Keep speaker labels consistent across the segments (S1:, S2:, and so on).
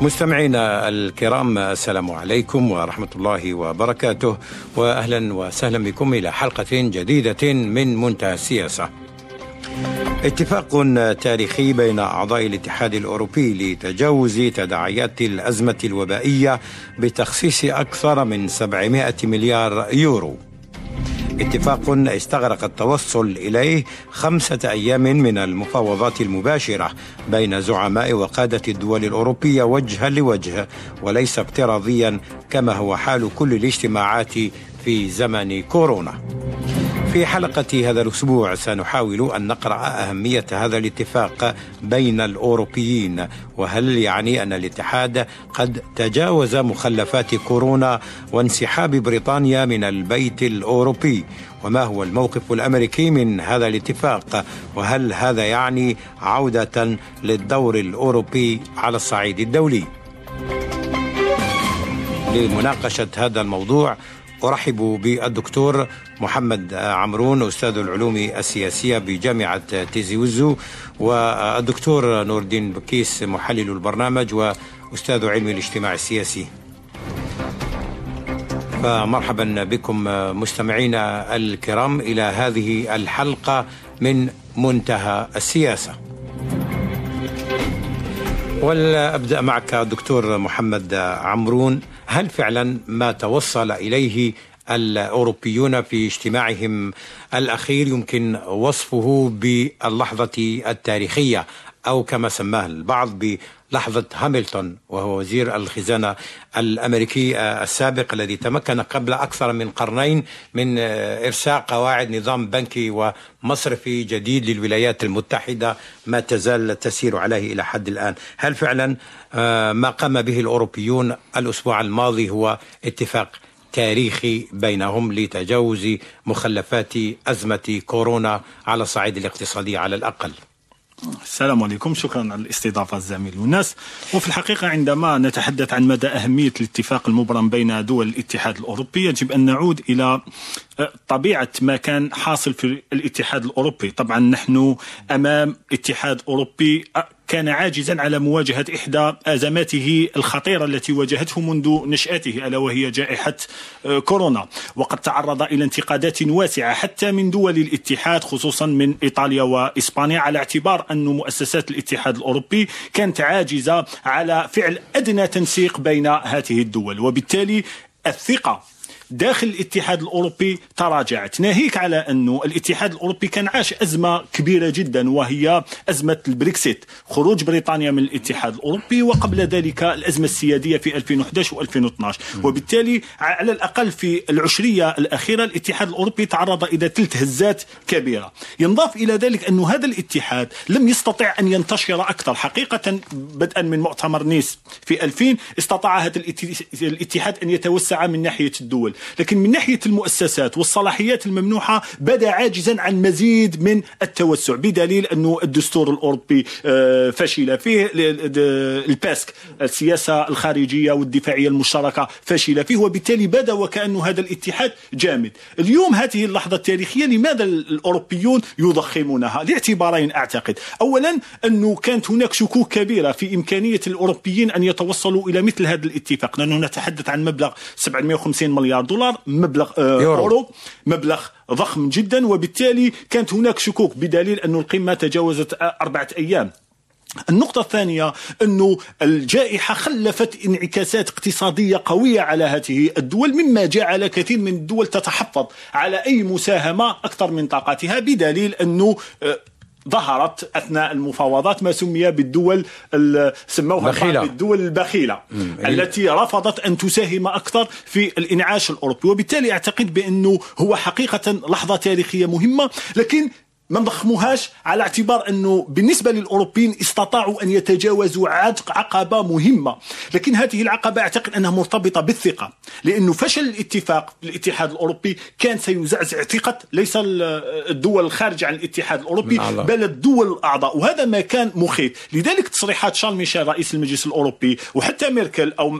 S1: مستمعينا الكرام السلام عليكم ورحمة الله وبركاته وأهلا وسهلا بكم إلى حلقة جديدة من منتهى السياسة. اتفاق تاريخي بين أعضاء الاتحاد الأوروبي لتجاوز تداعيات الأزمة الوبائية بتخصيص أكثر من 700 مليار يورو اتفاق استغرق التوصل إليه خمسة أيام من المفاوضات المباشرة بين زعماء وقادة الدول الأوروبية وجها لوجه وليس افتراضيا كما هو حال كل الاجتماعات في زمن كورونا. في حلقة هذا الأسبوع سنحاول أن نقرأ أهمية هذا الاتفاق بين الأوروبيين. وهل يعني أن الاتحاد قد تجاوز مخلفات كورونا وانسحاب بريطانيا من البيت الأوروبي؟ وما هو الموقف الأمريكي من هذا الاتفاق؟ وهل هذا يعني عودة للدور الأوروبي على الصعيد الدولي؟ لمناقشة هذا الموضوع أرحب بالدكتور محمد عمرون أستاذ العلوم السياسية بجامعة تيزي وزو والدكتور نور الدين بكيس محلل البرنامج وأستاذ علم الاجتماع السياسي. فمرحبا بكم مستمعينا الكرام إلى هذه الحلقة من منتهى السياسة. والأبدأ معك دكتور محمد عمرون. هل فعلا ما توصل إليه الأوروبيون في اجتماعهم الأخير يمكن وصفه باللحظة التاريخية أو كما سماه البعض لحظة هاملتون وهو وزير الخزانة الأمريكي السابق الذي تمكن قبل أكثر من قرنين من إرساء قواعد نظام بنكي ومصرفي جديد للولايات المتحدة ما تزال تسير عليه إلى حد الآن. هل فعلا ما قام به الأوروبيون الأسبوع الماضي هو اتفاق تاريخي بينهم لتجاوز مخلفات أزمة كورونا على الصعيد الاقتصادي على الأقل؟
S2: السلام عليكم. شكرا على الاستضافة الزميل والناس وفي الحقيقة عندما نتحدث عن مدى أهمية الاتفاق المبرم بين دول الاتحاد الأوروبي يجب أن نعود إلى آه، طبيعة ما كان حاصل في الاتحاد الأوروبي. طبعا نحن أمام اتحاد أوروبي آه، كان عاجزا على مواجهة إحدى أزماته الخطيرة التي واجهته منذ نشأته ألا وهي جائحة آه، كورونا. وقد تعرض إلى انتقادات واسعة حتى من دول الاتحاد خصوصا من إيطاليا وإسبانيا على اعتبار أن مؤسسات الاتحاد الأوروبي كانت عاجزة على فعل أدنى تنسيق بين هذه الدول. وبالتالي الثقة داخل الاتحاد الأوروبي تراجعت. ناهيك على أنه الاتحاد الأوروبي كان عاش أزمة كبيرة جدا وهي أزمة البريكسيت. خروج بريطانيا من الاتحاد الأوروبي وقبل ذلك الأزمة السيادية في 2011 و2012 وبالتالي على الأقل في العشرية الأخيرة الاتحاد الأوروبي تعرض إلى ثلاث هزات كبيرة. ينضاف إلى ذلك انه هذا الاتحاد لم يستطع أن ينتشر أكثر. حقيقة بدءا من مؤتمر نيس في 2000 استطاع هذا الاتحاد أن يتوسع من ناحية الدول. لكن من ناحية المؤسسات والصلاحيات الممنوحة بدا عاجزا عن مزيد من التوسع بدليل أنه الدستور الأوروبي آه، فشل فيه الباسك السياسة الخارجية والدفاعية المشتركة فشل فيه وبالتالي بدا وكأنه هذا الاتحاد جامد. اليوم هذه اللحظة التاريخية لماذا الأوروبيون يضخمونها؟ لاعتبارين أعتقد. أولا أنه كانت هناك شكوك كبيرة في إمكانية الأوروبيين أن يتوصلوا إلى مثل هذا الاتفاق. لأنه نتحدث عن مبلغ 750 مليار دولار مبلغ آه، يورو. يورو مبلغ ضخم جدا وبالتالي كانت هناك شكوك بدليل أن القمة تجاوزت أربعة أيام النقطة الثانية أنه الجائحة خلفت انعكاسات اقتصادية قوية على هذه الدول مما جعل كثير من الدول تتحفظ على أي مساهمة أكثر من طاقتها بدليل أنه آه، ظهرت أثناء المفاوضات ما سمي بالدول سموها. بالدول البخيلة التي رفضت أن تساهم أكثر في الانعاش الأوروبي وبالتالي أعتقد بأنه هو حقيقة لحظة تاريخية مهمة لكن ما نضخموهاش على اعتبار أنه بالنسبة للأوروبيين استطاعوا أن يتجاوزوا عقبة مهمة. لكن هذه العقبة أعتقد أنها مرتبطة بالثقة لأنه فشل الاتفاق في الاتحاد الأوروبي كان سيزعزع ثقة ليس الدول الخارجة عن الاتحاد الأوروبي بل الدول الأعضاء. وهذا ما كان مخيف. لذلك تصريحات شارل ميشيل رئيس المجلس الأوروبي وحتى ميركل أو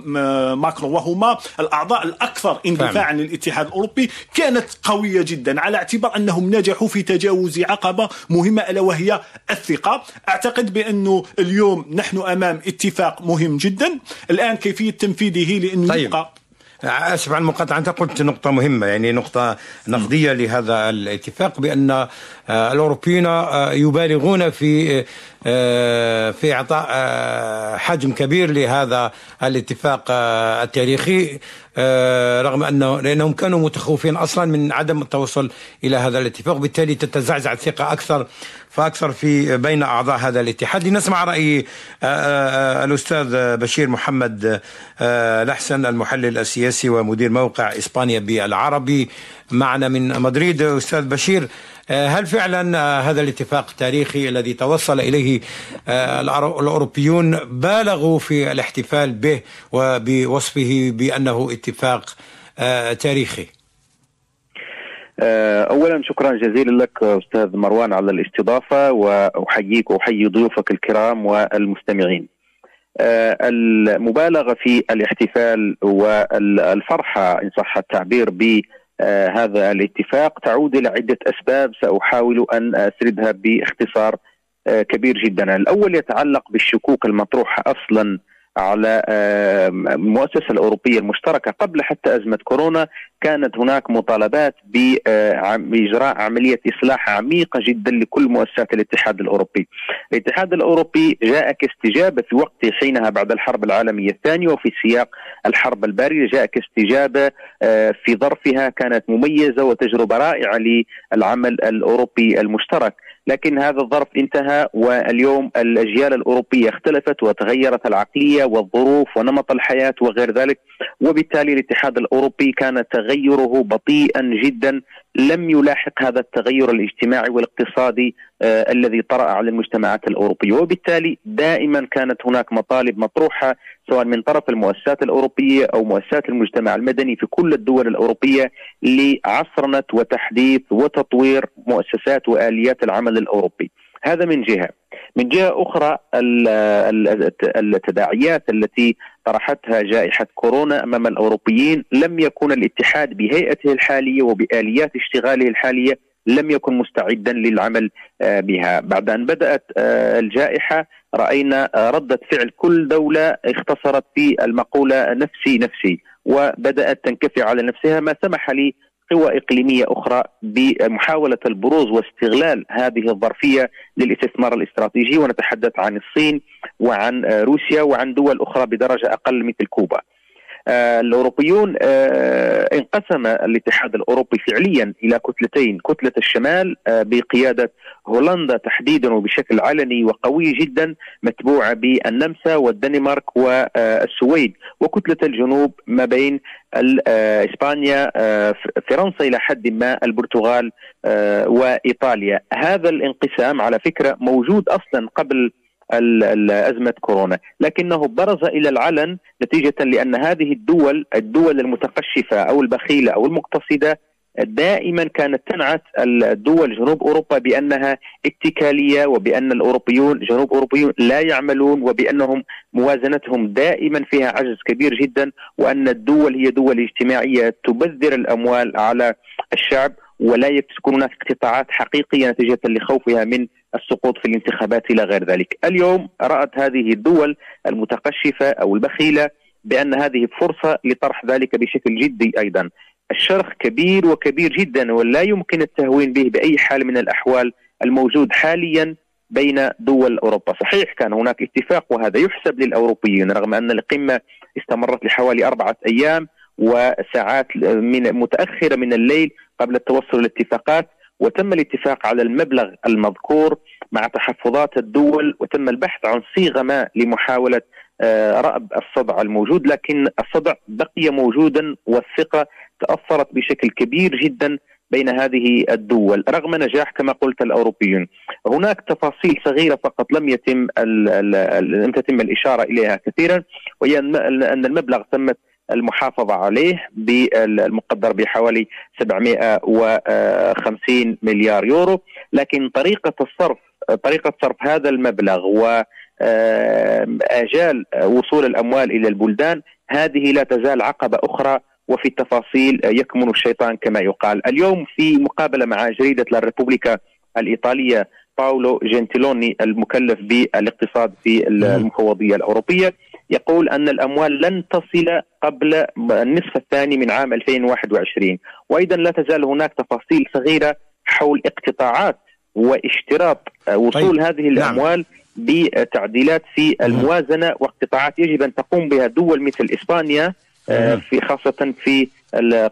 S2: ماكرون وهما الأعضاء الأكثر اندفاعا للاتحاد الأوروبي كانت قوية جدا على اعتبار أنهم نجحوا في تجاوز عقبه مهمة ألا وهي الثقة أعتقد بانه اليوم نحن أمام اتفاق مهم جدا الآن كيفية تنفيذه لأنه طيب. يبقى
S1: أسف عن المقاطعة. أنت قلت نقطة مهمة يعني نقطة نقدية لهذا الاتفاق بأن آه، الأوروبيين آه، يبالغون في آه، في إعطاء حجم كبير لهذا الاتفاق التاريخي رغم أنه لأنهم كانوا متخوفين أصلا من عدم التوصل إلى هذا الاتفاق. وبالتالي تتزعزع الثقة أكثر فأكثر في بين أعضاء هذا الاتحاد لنسمع رأي الأستاذ بشير محمد لحسن المحلل السياسي ومدير موقع إسبانيا بالعربي معنا من مدريد أستاذ بشير هل فعلا هذا الاتفاق التاريخي الذي توصل إليه الأوروبيون بالغوا في الاحتفال به وبوصفه بأنه اتفاق تاريخي؟
S3: اولا شكرا جزيلا لك أستاذ مروان على الاستضافة وأحييك وأحيي ضيوفك الكرام والمستمعين. المبالغة في الاحتفال والفرحة إن صح التعبير ب هذا الاتفاق تعود إلى عدة أسباب سأحاول أن أسردها باختصار كبير جدا، الأول يتعلق بالشكوك المطروحة أصلا على المؤسسة الأوروبية المشتركة قبل حتى أزمة كورونا كانت هناك مطالبات بإجراء عملية إصلاح عميقة جدا لكل مؤسسات الاتحاد الأوروبي. الاتحاد الأوروبي جاء كاستجابة في وقت حينها بعد الحرب العالمية الثانية وفي سياق الحرب الباردة جاء كاستجابة في ظرفها كانت مميزة وتجربة رائعة للعمل الأوروبي المشترك. لكن هذا الظرف انتهى واليوم الأجيال الأوروبية اختلفت وتغيرت العقلية والظروف ونمط الحياة وغير ذلك وبالتالي الاتحاد الأوروبي كان تغيره بطيئا جدا لم يلاحق هذا التغير الاجتماعي والاقتصادي آه الذي طرأ على المجتمعات الأوروبية. وبالتالي دائما كانت هناك مطالب مطروحة سواء من طرف المؤسسات الأوروبية أو مؤسسات المجتمع المدني في كل الدول الأوروبية لعصرنة وتحديث وتطوير مؤسسات وآليات العمل الأوروبي. هذا من جهة. من جهة أخرى التداعيات التي طرحتها جائحة كورونا أمام الأوروبيين لم يكن الاتحاد بهيئته الحالية وبآليات اشتغاله الحالية لم يكن مستعدا للعمل بها. بعد أن بدأت الجائحة رأينا ردة فعل كل دولة اختصرت في المقولة نفسي نفسي وبدأت تنكفي على نفسها. ما سمح لي قوى إقليمية أخرى بمحاولة البروز واستغلال هذه الظرفية للاستثمار الاستراتيجي. ونتحدث عن الصين وعن روسيا وعن دول أخرى بدرجة أقل مثل كوبا. الأوروبيون انقسم الاتحاد الأوروبي فعليا إلى كتلتين، كتلة الشمال بقيادة هولندا تحديدا وبشكل علني وقوي جدا متبوعة بالنمسا والدنمارك والسويد، وكتلة الجنوب ما بين إسبانيا فرنسا إلى حد ما البرتغال وإيطاليا، هذا الانقسام على فكرة موجود أصلا قبل أزمة كورونا. لكنه برز إلى العلن نتيجة لأن هذه الدول الدول المتقشفة أو البخيلة أو المقتصدة دائما كانت تنعت الدول جنوب أوروبا بأنها اتكالية وبأن الأوروبيون جنوب أوروبيون لا يعملون وبأنهم موازنتهم دائما فيها عجز كبير جدا وأن الدول هي دول اجتماعية تبذر الأموال على الشعب ولا تكون هناك اقتطاعات حقيقية نتيجة لخوفها من السقوط في الانتخابات إلى غير ذلك. اليوم رأت هذه الدول المتقشفة أو البخيلة بأن هذه فرصة لطرح ذلك بشكل جدي أيضا. الشرخ كبير وكبير جدا ولا يمكن التهوين به بأي حال من الأحوال الموجود حاليا بين دول أوروبا، صحيح كان هناك اتفاق وهذا يحسب للأوروبيين رغم أن القمة استمرت لحوالي أربعة أيام وساعات من متأخرة من الليل قبل التوصل لاتفاقات وتم الاتفاق على المبلغ المذكور مع تحفظات الدول وتم البحث عن صيغة ما لمحاولة رأب الصدع الموجود لكن الصدع بقي موجودا والثقة تأثرت بشكل كبير جدا بين هذه الدول رغم نجاح كما قلت الأوروبيون. هناك تفاصيل صغيرة فقط لم يتم لم تتم الإشارة إليها كثيرا وهي أن المبلغ تمت المحافظة عليه بالمقدر بحوالي 750 مليار يورو. لكن طريقة الصرف طريقة صرف هذا المبلغ و آجال وصول الأموال إلى البلدان هذه لا تزال عقبة أخرى وفي التفاصيل يكمن الشيطان كما يقال. اليوم في مقابلة مع جريدة الريبوبليكا الإيطالية باولو جنتيلوني المكلف بالاقتصاد في المفوضية الأوروبية. يقول أن الأموال لن تصل قبل النصف الثاني من عام 2021 وأيضا لا تزال هناك تفاصيل صغيرة حول اقتطاعات واشتراط وصول طيب. هذه نعم. الأموال نعم. بتعديلات في الموازنة واقتطاعات يجب أن تقوم بها دول مثل إسبانيا آه، في خاصة في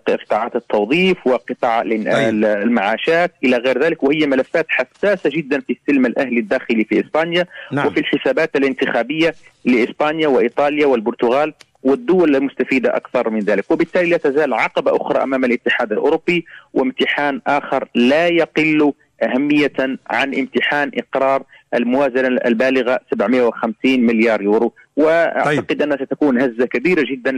S3: قطاعات التوظيف وقطاع طيب. المعاشات إلى غير ذلك وهي ملفات حساسة جدا في السلم الأهلي الداخلي في إسبانيا نعم. وفي الحسابات الانتخابية لإسبانيا وإيطاليا والبرتغال والدول المستفيدة أكثر من ذلك، وبالتالي لا تزال عقبة أخرى أمام الاتحاد الأوروبي وامتحان آخر لا يقل أهمية عن امتحان إقرار الموازنة البالغة 750 مليار يورو. وأعتقد طيب. أنها ستكون هزة كبيرة جدا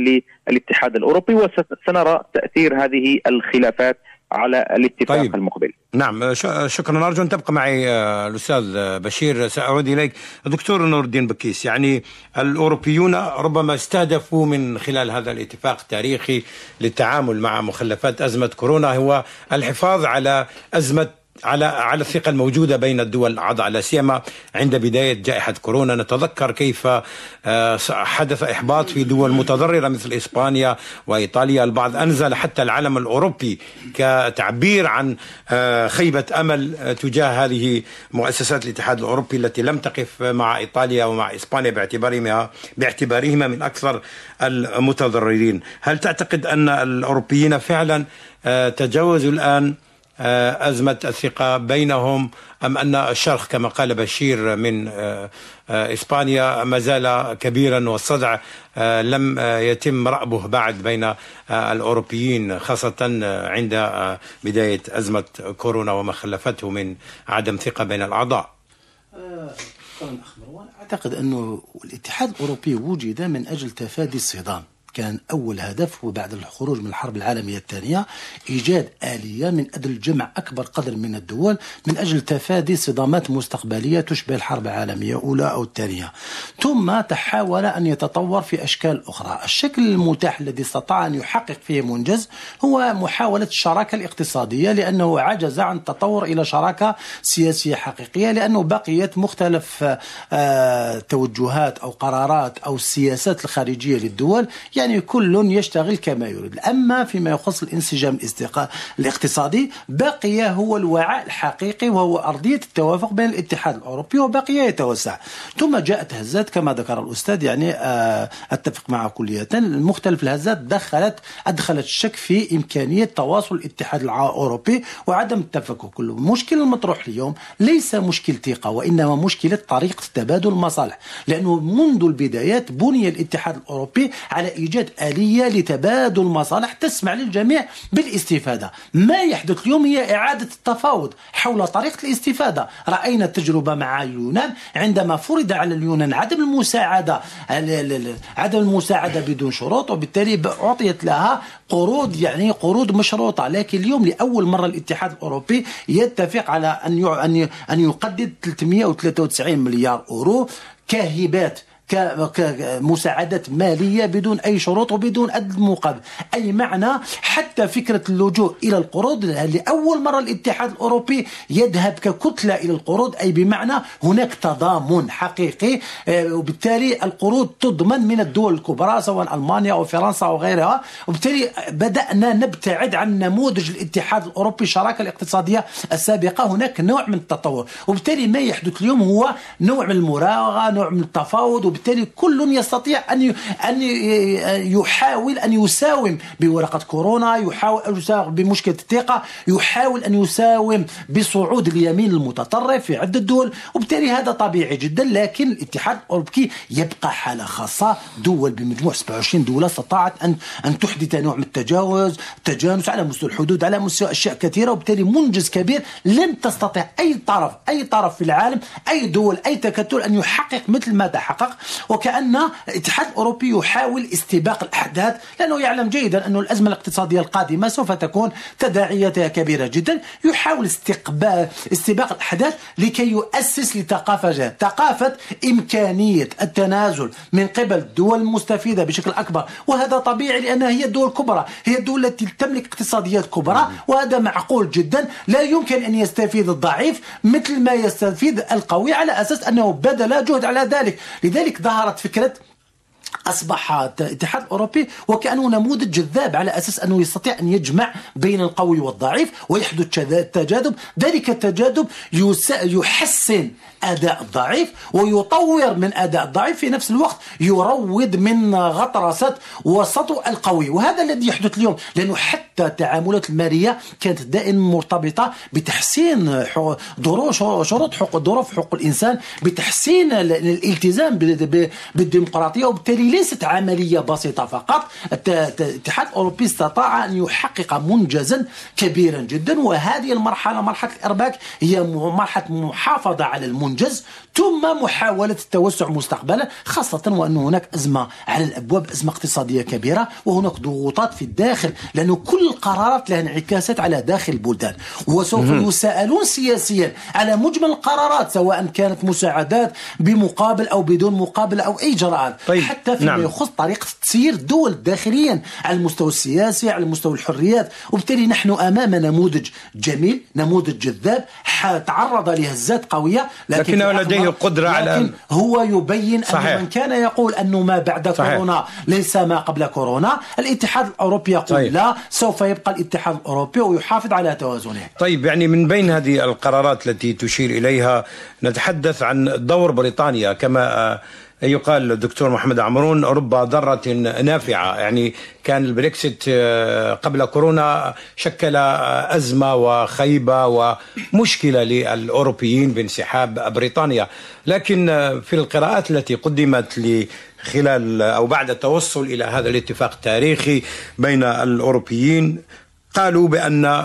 S3: للاتحاد الأوروبي وسنرى تأثير هذه الخلافات على الاتفاق طيب. المقبل.
S1: نعم شكرا. أرجو أن تبقى معي آه، الأستاذ بشير. سأعود إليك. دكتور نور الدين بكيس يعني الأوروبيون ربما استهدفوا من خلال هذا الاتفاق التاريخي للتعامل مع مخلفات أزمة كورونا هو الحفاظ على أزمة على على الثقة الموجودة بين الدول الأعضاء لا سيما عند بداية جائحة كورونا. نتذكر كيف آه، حدث إحباط في دول متضررة مثل إسبانيا وإيطاليا. البعض أنزل حتى العالم الأوروبي كتعبير عن آه، خيبة أمل آه، تجاه هذه مؤسسات الاتحاد الأوروبي التي لم تقف مع إيطاليا ومع إسبانيا باعتبارهما باعتبارهما من أكثر المتضررين. هل تعتقد أن الأوروبيين فعلا تجاوزوا الآن آه، أزمة الثقة بينهم أم أن الشرخ كما قال بشير من آه، آه، إسبانيا ما زال كبيرا والصدع لم يتم رأبه بعد بين الأوروبيين خاصة عند بداية أزمة كورونا وما خلفته من عدم ثقة بين الأعضاء.
S4: أعتقد أنه الاتحاد الأوروبي وجد من أجل تفادي الصدام. كان أول هدف وبعد الخروج من الحرب العالمية الثانية إيجاد آلية من أجل جمع أكبر قدر من الدول من أجل تفادي صدامات مستقبلية تشبه الحرب العالمية الأولى أو الثانية. ثم تحاول أن يتطور في أشكال أخرى. الشكل المتاح الذي استطاع أن يحقق فيه منجز هو محاولة الشراكة الاقتصادية لأنه عجز عن التطور إلى شراكة سياسية حقيقية لأنه بقيت مختلف آه، توجهات أو قرارات أو السياسات الخارجية للدول يعني كل يشتغل كما يريد. أما فيما يخص الانسجام الاقتصادي بقي هو الوعاء الحقيقي وهو أرضية التوافق بين الاتحاد الأوروبي وبقي يتوسع. ثم جاءت هزات كما ذكر الأستاذ يعني آه، أتفق معه كلية. المختلف الهزات دخلت أدخلت الشك في إمكانية تواصل الاتحاد الأوروبي وعدم التفكك كله. المشكل المطروح اليوم ليس مشكل ثقة وإنما مشكلة طريقة تبادل المصالح. لأنه منذ البدايات بني الاتحاد الأوروبي على إيجاد آلية لتبادل مصالح تسمع للجميع بالاستفادة. ما يحدث اليوم هي إعادة التفاوض حول طريقة الاستفادة. رأينا التجربة مع اليونان عندما فرض على اليونان عدم المساعدة عدم المساعدة بدون شروط وبالتالي أعطيت لها قروض يعني قروض مشروطة. لكن اليوم لأول مرة الاتحاد الأوروبي يتفق على أن أن يقدم 393 مليار أورو كهبات كمساعدات مالية بدون أي شروط وبدون أي مقابل أي معنى؟ حتى فكرة اللجوء إلى القروض لأول مرة الاتحاد الأوروبي يذهب ككتلة إلى القروض أي بمعنى هناك تضامن حقيقي آه، وبالتالي القروض تضمن من الدول الكبرى سواء ألمانيا أو فرنسا أو غيرها. وبالتالي بدأنا نبتعد عن نموذج الاتحاد الأوروبي الشراكة الاقتصادية السابقة. هناك نوع من التطور. وبالتالي ما يحدث اليوم هو نوع من المراوغة نوع من التفاوض وبالتالي كل يستطيع أن أن يحاول أن يساوم بورقة كورونا يحاول ان يساوم بمشكلة الثقة يحاول أن يساوم بصعود اليمين المتطرف في عدة دول. وبالتالي هذا طبيعي جدا لكن الاتحاد الأوروبي يبقى حالة خاصة. دول بمجموع 27 دولة استطاعت ان أن تحدث نوع من التجاوز التجانس على مستوى الحدود على مستوى أشياء كثيرة. وبالتالي منجز كبير لن تستطيع أي طرف أي طرف في العالم أي دول أي تكتل أن يحقق مثل ما تحقق. وكأن الاتحاد الأوروبي يحاول استباق الأحداث لأنه يعلم جيدا أن الأزمة الاقتصادية القادمة سوف تكون تداعياتها كبيرة جدا يحاول استقبال استباق الأحداث لكي يؤسس لثقافة جديدة. ثقافة إمكانية التنازل من قبل الدول المستفيده بشكل أكبر وهذا طبيعي لأنها هي الدول الكبرى هي الدول التي تملك اقتصاديات كبرى وهذا معقول جدا. لا يمكن أن يستفيد الضعيف مثل ما يستفيد القوي على أساس أنه بذل جهد على ذلك. لذلك ظهرت فكرة أصبح الاتحاد الأوروبي وكأنه نموذج جذاب على أساس أنه يستطيع أن يجمع بين القوي والضعيف ويحدث تجاذب. ذلك التجاذب يحسن أداء الضعيف ويطور من أداء الضعيف في نفس الوقت يروض من غطرسه وسطو القوي. وهذا الذي يحدث اليوم لأنه حتى التعاملات المالية كانت دائما مرتبطة بتحسين شروط حقوق ظروف حقوق الإنسان بتحسين الالتزام بالديمقراطية وبالتالي ليست عملية بسيطة فقط. الاتحاد الأوروبي استطاع أن يحقق منجزا كبيرا جدا وهذه المرحلة مرحلة الإرباك هي مرحلة محافظة على المنجز ثم محاولة التوسع مستقبلا خاصة وأن هناك أزمة على الأبواب أزمة اقتصادية كبيرة وهناك ضغوطات في الداخل لأن كل القرارات لها انعكاسات على داخل البلدان وسوف يساءلون سياسيا على مجمل القرارات سواء كانت مساعدات بمقابل أو بدون مقابل أو أي جرعات
S1: طيب.
S4: حتى فيما نعم. يخص طريقة تسيير الدول داخليا على المستوى السياسي على مستوى الحريات وبالتالي نحن أمام نموذج جميل نموذج جذاب تعرض لهزات قوية
S1: لكن لكنه لديه القدرة
S4: على
S1: لكن
S4: هو يبين صحيح. أن من كان يقول أنه ما بعد صحيح. كورونا ليس ما قبل كورونا الاتحاد الأوروبي يقول طيب. لا سوف يبقى الاتحاد الأوروبي ويحافظ على توازنه
S1: طيب يعني من بين هذه القرارات التي تشير إليها نتحدث عن دور بريطانيا كما يقال الدكتور محمد عمرون رب ضرة نافعة. يعني كان البريكسيت آه، قبل كورونا شكل آه، أزمة وخيبة ومشكلة للأوروبيين بانسحاب بريطانيا. لكن آه، في القراءات التي قدمت خلال أو بعد التوصل إلى هذا الاتفاق التاريخي بين الأوروبيين قالوا بأن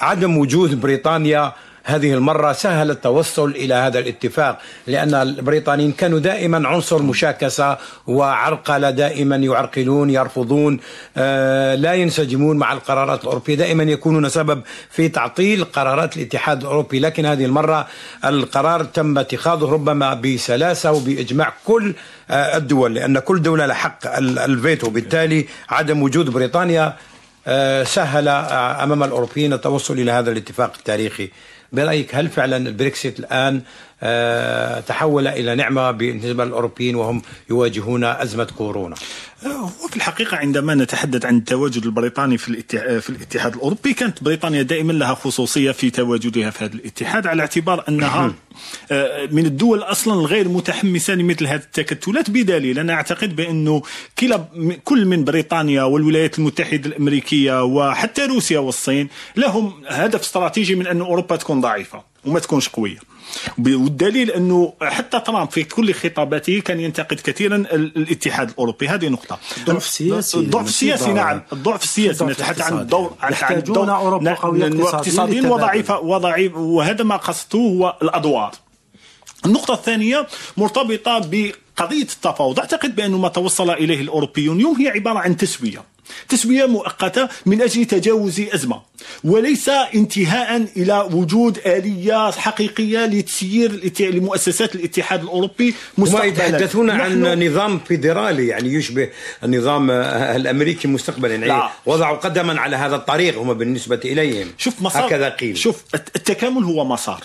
S1: عدم وجود بريطانيا هذه المرة سهل التوصل إلى هذا الاتفاق لأن البريطانيين كانوا دائما عنصر مشاكسة وعرقلة دائما يعرقلون يرفضون آه، لا ينسجمون مع القرارات الأوروبية دائما يكونون سبب في تعطيل قرارات الاتحاد الأوروبي. لكن هذه المرة القرار تم اتخاذه ربما بسلاسة وبإجماع كل آه، الدول لأن كل دولة لها حق الفيتو. بالتالي عدم وجود بريطانيا آه، سهل أمام الأوروبيين التوصل إلى هذا الاتفاق التاريخي. برأيك هل فعلا البريكسيت الآن آه، تحول إلى نعمة بالنسبة للأوروبيين وهم يواجهون أزمة كورونا؟
S2: وفي الحقيقة عندما نتحدث عن التواجد البريطاني في في الاتحاد الأوروبي كانت بريطانيا دائما لها خصوصية في تواجدها في هذا الاتحاد على اعتبار أنها آه، من الدول أصلا الغير متحمسة لمثل هذه التكتلات بدليل أنا أعتقد بأنه كلا كل من بريطانيا والولايات المتحدة الأمريكية وحتى روسيا والصين لهم هدف استراتيجي من أن أوروبا تكون ضعيفة وما تكونش قوية. والدليل أنه حتى ترامب في كل خطاباته كان ينتقد كثيرا الاتحاد الأوروبي. هذه نقطة.
S4: الضعف السياسي.
S2: الضعف السياسي نعم. الضعف السياسي. نتحدث عن الدور
S4: عن الدور أوروبا قوية
S2: اقتصاديا وضعيفه وضعيف وهذا ما قصدته هو الأدوار. النقطة الثانية مرتبطة بقضية التفاوض. أعتقد بانه ما توصل إليه الأوروبيون اليوم هي عبارة عن تسوية. تسوية مؤقتة من أجل تجاوز أزمة وليس انتهاء إلى وجود آلية حقيقية لتسيير لمؤسسات الاتحاد الأوروبي
S1: مستقبلا. يتحدثون عن نظام فيدرالي يعني يشبه النظام الأمريكي مستقبلا يعني لا. وضعوا قدما على هذا الطريق هم بالنسبة إليهم.
S2: شوف مسار. هكذا قيل. شوف التكامل هو مسار.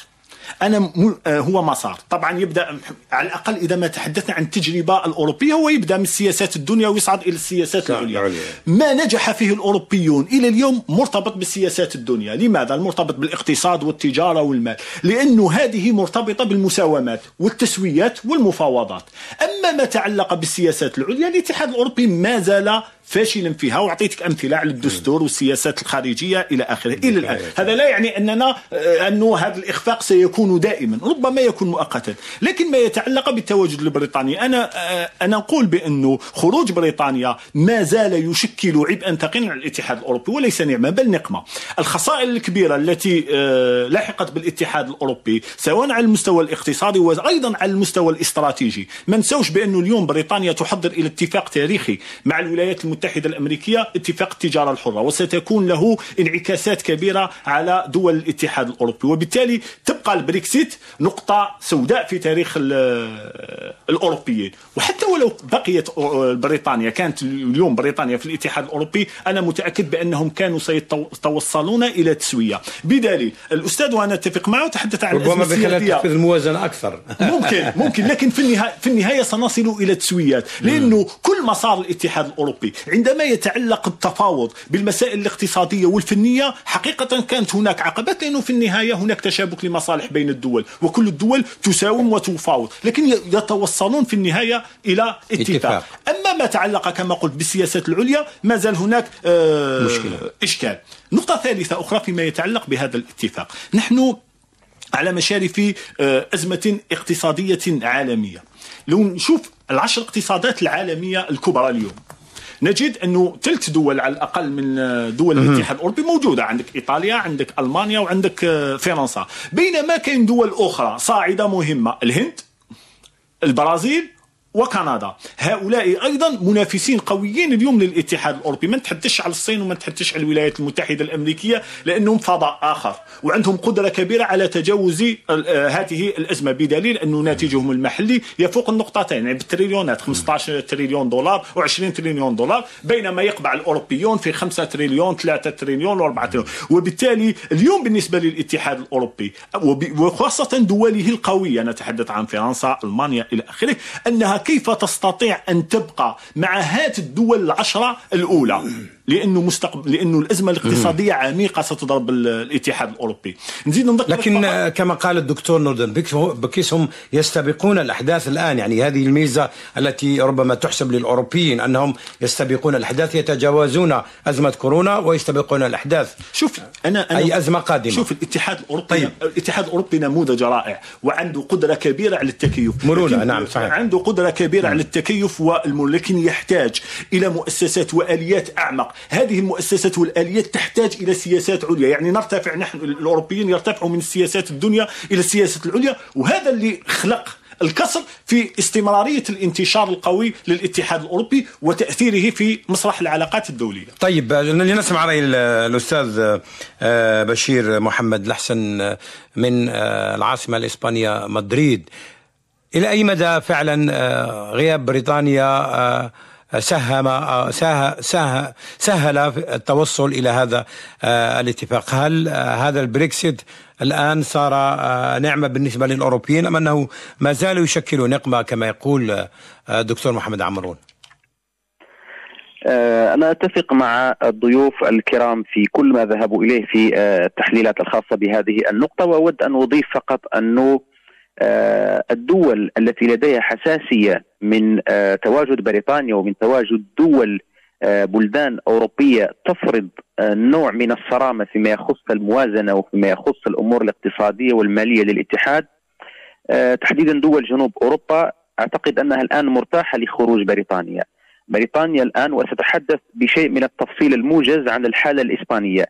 S2: أنا آه، هو مسار طبعا يبدأ على الأقل إذا ما تحدثنا عن التجربه الأوروبية هو يبدأ من السياسات الدنيا ويصعد إلى السياسات العليا. ما نجح فيه الأوروبيون إلى اليوم مرتبط بالسياسات الدنيا. لماذا؟ المرتبط بالاقتصاد والتجارة والمال. لأنه هذه مرتبطة بالمساومات والتسويات والمفاوضات. أما ما تعلق بالسياسات العليا الاتحاد الأوروبي ما زال فاشلا فيها. وأعطيتك أمثلة على الدستور والسياسات الخارجية إلى آخره إلى الآن. هذا لا يعني أننا آه، أنه هذا الإخفاق سيكون دائما ربما يكون مؤقتا. لكن ما يتعلق بالتواجد البريطاني أنا آه، أنا نقول بأنه خروج بريطانيا ما زال يشكل عبئا ثقيلا على الاتحاد الأوروبي وليس نعمه بل نقمة. الخسائر الكبيرة التي آه، لحقت بالاتحاد الأوروبي سواء على المستوى الاقتصادي وأيضا على المستوى الاستراتيجي ما نسوش بانه اليوم بريطانيا تحضر إلى اتفاق تاريخي مع الولايات المتحدة الأمريكية اتفاق التجارة الحرة وستكون له انعكاسات كبيرة على دول الاتحاد الأوروبي. وبالتالي تبقى البريكسيت نقطة سوداء في تاريخ الأوروبيين. وحتى ولو بقيت بريطانيا كانت اليوم بريطانيا في الاتحاد الأوروبي أنا متأكد بأنهم كانوا سيتوصلون إلى تسوية بدليل الأستاذ وأنا أتفق معه تحدث عن
S1: ربما بخلال تحفيز الموازنة أكثر.
S2: ممكن ممكن لكن في النهاية في النهاية سنصل إلى تسويات لأنه كل مسار الاتحاد الأوروبي عندما يتعلق التفاوض بالمسائل الاقتصادية والفنية حقيقة كانت هناك عقبات لأنه في النهاية هناك تشابك لمصالح بين الدول وكل الدول تساوم وتفاوض لكن يتوصلون في النهاية إلى اتفاق, اتفاق. أما ما تعلق كما قلت بالسياسات العليا ما زال هناك آه مشكلة. إشكال نقطة ثالثة أخرى فيما يتعلق بهذا الاتفاق نحن على مشارف آه، أزمة اقتصادية عالمية لو نشوف العشر اقتصادات العالمية الكبرى اليوم نجد أنه ثلث دول على الأقل من دول الاتحاد الأوروبي موجودة. عندك إيطاليا عندك ألمانيا وعندك آه، فرنسا. بينما كاين دول أخرى صاعدة مهمة. الهند البرازيل وكندا. هؤلاء أيضا منافسين قويين اليوم للاتحاد الأوروبي. ما نتحدثش على الصين وما نتحدثش على الولايات المتحدة الأمريكية لأنهم فضاء آخر. وعندهم قدرة كبيرة على تجاوز آه، هذه الأزمة. بدليل أنه ناتجهم المحلي يفوق النقطتين. يعني بالتريليونات 15 تريليون دولار و20 تريليون دولار بينما يقبع الأوروبيون في 5 تريليون 3 تريليون و4 تريليون. وبالتالي اليوم بالنسبة للاتحاد الأوروبي وخاصة دوله القوية نتحدث عن فرنسا ألمانيا إلى آخره أنها كيف تستطيع أن تبقى مع هاته الدول العشرة الأولى؟ لأنه مستقبل لأنه الأزمة الاقتصادية عميقة ستضرب الاتحاد الأوروبي.
S1: نزيد نذكر لكن كما قال الدكتور نوردن بكيس هم يستبقون الأحداث الآن. يعني هذه الميزة التي ربما تحسب للأوروبيين أنهم يستبقون الأحداث يتجاوزون أزمة كورونا ويستبقون الأحداث.
S2: شوف أنا, أنا
S1: أي أزمة قادمة؟
S2: شوف الاتحاد الاوروبي طيب. الاتحاد الأوروبي نموذج رائع وعنده قدرة كبيرة على التكيف.
S1: مرونة. نعم صحيح.
S2: عنده قدرة كبيرة على التكيف والمر لكن يحتاج إلى مؤسسات وآليات أعمق. هذه المؤسسات والآليات تحتاج إلى سياسات عليا. يعني نرتفع نحن الأوروبيين يرتفعوا من السياسات الدنيا إلى السياسات العليا وهذا اللي خلق الكسر في استمرارية الانتشار القوي للاتحاد الأوروبي وتأثيره في مسرح العلاقات الدولية.
S1: طيب لنسمع رأي الأستاذ آه، بشير محمد الحسن آه، من آه، العاصمة الإسبانية مدريد. إلى أي مدى فعلا غياب بريطانيا ساهم سهل, سهل التوصل إلى هذا آه، الاتفاق. هل آه، هذا البريكسيت الآن صار آه، نعمة بالنسبة للأوروبيين أم أنه ما زال يشكل نقمة كما يقول الدكتور محمد عمرون؟
S3: أنا أتفق مع الضيوف الكرام في كل ما ذهبوا إليه في التحليلات الخاصة بهذه النقطة وأود أن أضيف فقط أنه الدول التي لديها حساسية من آه، تواجد بريطانيا ومن تواجد دول آه، بلدان أوروبية تفرض نوع من الصرامة فيما يخص الموازنة وفيما يخص الأمور الاقتصادية والمالية للاتحاد تحديدا دول جنوب أوروبا أعتقد أنها الآن مرتاحة لخروج بريطانيا. بريطانيا الآن وسأتحدث بشيء من التفصيل الموجز عن الحالة الإسبانية.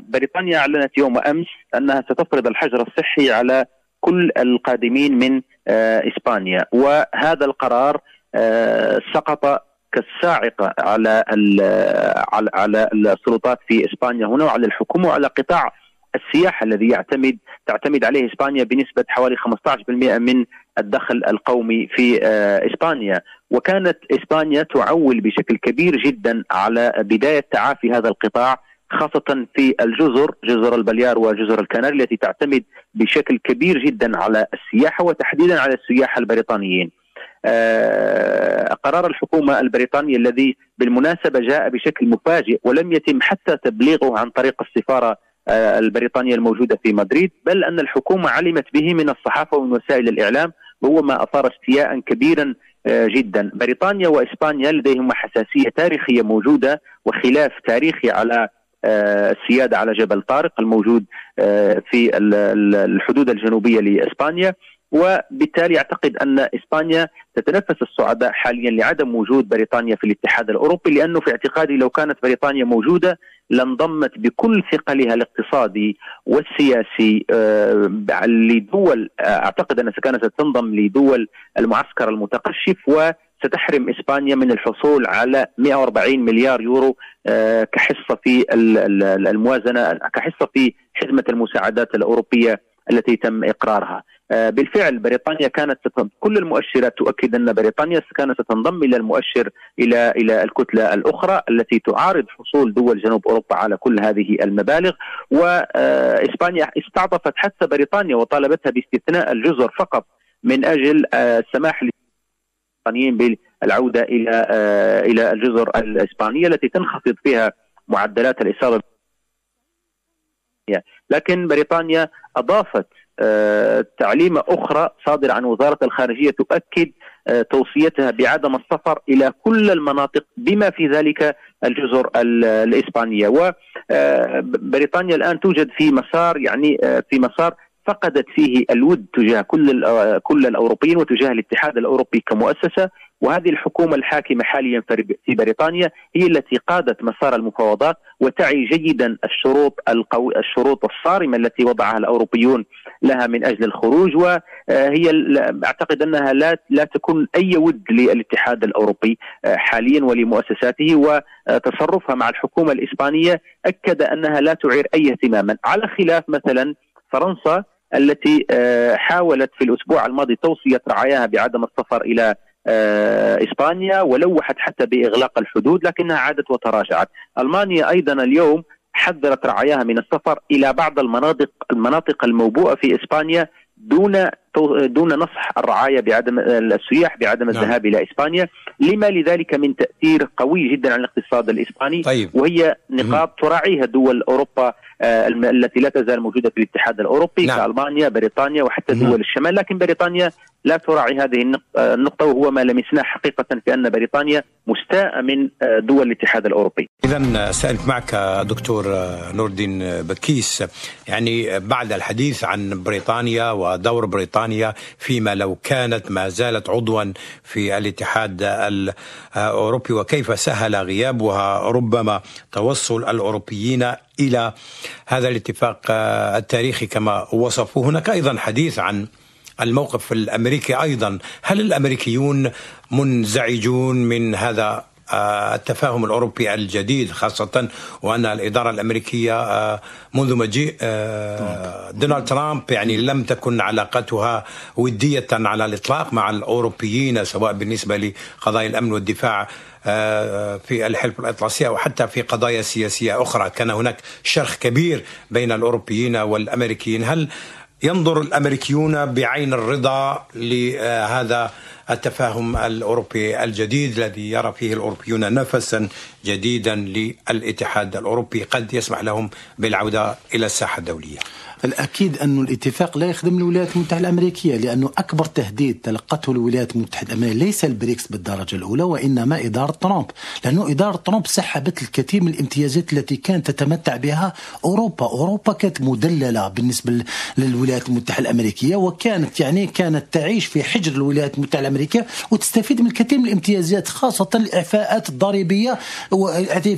S3: بريطانيا أعلنت يوم أمس أنها ستفرض الحجر الصحي على كل القادمين من آه، إسبانيا. وهذا القرار آه، سقط كالصاعقه على على على السلطات في إسبانيا هنا وعلى الحكومة وعلى قطاع السياحه الذي يعتمد تعتمد عليه إسبانيا بنسبة حوالي 15% من الدخل القومي في آه، إسبانيا. وكانت إسبانيا تعول بشكل كبير جدا على بداية تعافي هذا القطاع خاصة في الجزر جزر البليار وجزر الكناري التي تعتمد بشكل كبير جدا على السياحة وتحديدا على السياح البريطانيين. آه، قرار الحكومة البريطانية الذي بالمناسبة جاء بشكل مفاجئ ولم يتم حتى تبليغه عن طريق السفارة آه، البريطانية الموجودة في مدريد بل أن الحكومة علمت به من الصحافة ومن وسائل الإعلام وهو ما أثار استياء كبيرا آه، جدا. بريطانيا وإسبانيا لديهما حساسية تاريخية موجودة وخلاف تاريخي على السيادة على جبل طارق الموجود في الحدود الجنوبية لإسبانيا. وبالتالي أعتقد أن إسبانيا تتنفس الصعداء حاليا لعدم وجود بريطانيا في الاتحاد الأوروبي لأنه في اعتقادي لو كانت بريطانيا موجودة لانضمت بكل ثقلها الاقتصادي والسياسي آه، لدول آه، أعتقد انها كانت ستنضم لدول المعسكر المتقشف وستحرم إسبانيا من الحصول على 140 مليار يورو آه، كحصة في الموازنة كحصة في حزمه المساعدات الأوروبية التي تم إقرارها. آه، بالفعل بريطانيا كانت كل المؤشرات تؤكد أن بريطانيا كانت ستنضم إلى المؤشر إلى إلى الكتلة الأخرى التي تعارض حصول دول جنوب أوروبا على كل هذه المبالغ. واسبانيا استعطفت حتى بريطانيا وطالبتها باستثناء الجزر فقط من أجل آه، السماح للبريطانيين بالعودة إلى آه، إلى الجزر الإسبانية التي تنخفض فيها معدلات الإصابة لكن بريطانيا أضافت آه، تعليمة أخرى صادرة عن وزارة الخارجية تؤكد آه، توصيتها بعدم السفر إلى كل المناطق بما في ذلك الجزر الإسبانية. وبريطانيا الآن توجد في مسار يعني في مسار فقدت فيه الود تجاه كل كل الأوروبيين وتجاه الاتحاد الأوروبي كمؤسسة. وهذه الحكومة الحاكمة حاليا في بريطانيا هي التي قادت مسار المفاوضات وتعي جيدا الشروط القو... الشروط الصارمة التي وضعها الأوروبيون لها من أجل الخروج. وهي أعتقد أنها لا لا تكون أي ود للاتحاد الأوروبي آه، حاليا ولمؤسساته. وتصرفها مع الحكومة الإسبانية أكد أنها لا تعير أي اهتماما. على خلاف مثلا فرنسا التي آه، حاولت في الأسبوع الماضي توصية رعاياها بعدم السفر إلى آه، إسبانيا ولوحت حتى بإغلاق الحدود لكنها عادت وتراجعت. ألمانيا أيضا اليوم حذرت رعاياها من السفر إلى بعض المناطق المناطق الموبوءة في إسبانيا دون دون نصح الرعاية بعدم السياح بعدم نعم. الذهاب إلى إسبانيا لما لذلك من تأثير قوي جدا على الاقتصاد الإسباني طيب. وهي نقاط تراعيها دول أوروبا آه، التي لا تزال موجودة في الاتحاد الأوروبي نعم. كألمانيا بريطانيا وحتى دول الشمال لكن بريطانيا لا تراعي هذه آه، النقطة وهو ما لمسناه حقيقة في أن بريطانيا مستاء من آه، دول الاتحاد الأوروبي
S1: إذا سألت معك دكتور نور الدين بكيس يعني بعد الحديث عن بريطانيا ودور بريطانيا فيما لو كانت ما زالت عضوا في الاتحاد الأوروبي وكيف سهل غيابها ربما توصل الأوروبيين إلى هذا الاتفاق التاريخي كما وصفوه. هناك أيضا حديث عن الموقف الأمريكي أيضا. هل الأمريكيون منزعجون من هذا التفاهم الأوروبي الجديد خاصة وأن الإدارة الأمريكية آه، منذ مجيء آه، دونالد ترامب يعني لم تكن علاقتها ودية على الإطلاق مع الأوروبيين سواء بالنسبة لقضايا الأمن والدفاع في الحلف الأطلسي أو حتى في قضايا سياسية أخرى. كان هناك شرخ كبير بين الأوروبيين والأمريكيين. هل ينظر الأمريكيون بعين الرضا لهذا التفاهم الأوروبي الجديد الذي يرى فيه الأوروبيون نفسا جديدا للاتحاد الأوروبي قد يسمح لهم بالعودة إلى الساحة الدولية.
S4: الأكيد أن الاتفاق لا يخدم الولايات المتحدة الأمريكية لأنه أكبر تهديد تلقته الولايات المتحدة الأمريكية ليس البريكس بالدرجة الأولى وإنما إدارة ترامب. لأنه إدارة ترامب سحبت الكثير من الامتيازات التي كانت تتمتع بها أوروبا. أوروبا كانت مدللة بالنسبة للولايات المتحدة الأمريكية وكانت يعني كانت تعيش في حجر الولايات المتحدة الأمريكية وتستفيد من الكثير من الامتيازات خاصة الإعفاءات الضريبية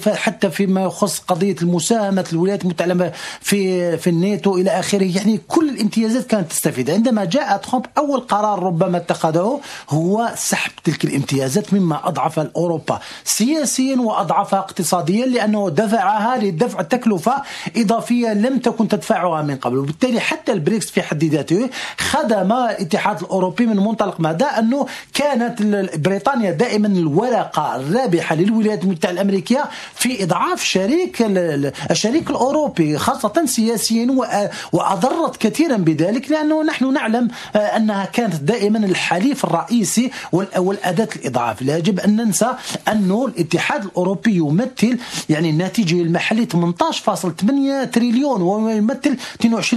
S4: حتى فيما يخص قضية المساهمة الولايات المتحدة في في الناتو إلى آخره يعني كل الامتيازات كانت تستفيد. عندما جاء ترامب أول قرار ربما اتخذه هو سحب تلك الامتيازات مما أضعف أوروبا سياسيا وأضعفها اقتصاديا لأنه دفعها لدفع تكلفة إضافية لم تكن تدفعها من قبل. وبالتالي حتى البريكس في حد ذاته خدم الاتحاد الأوروبي من منطلق ماذا أنه كانت بريطانيا دائما الورقة الرابحة للولايات المتحدة الأمريكية في إضعاف شريك الشريك الأوروبي خاصة سياسيا وأضرت كثيرا بذلك لأنه نحن نعلم آه، أنها كانت دائما الحليف الرئيسي والأداة الإضعاف. لا يجب أن ننسى انه الاتحاد الأوروبي يمثل يعني الناتج المحلي 18.8 تريليون ويمثل 22%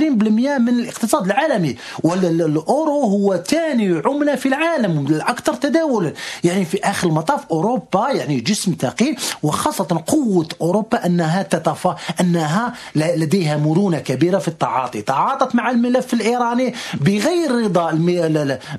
S4: من الاقتصاد العالمي. والأورو هو ثاني عملة في العالم الأكثر تداولا. يعني في آخر المطاف أوروبا يعني جسم ثقيل وخاصة قوة أوروبا أنها تتفا أنها لديها مرونة كبيرة في التعاطي تعاطت مع الملف الإيراني بغير رضا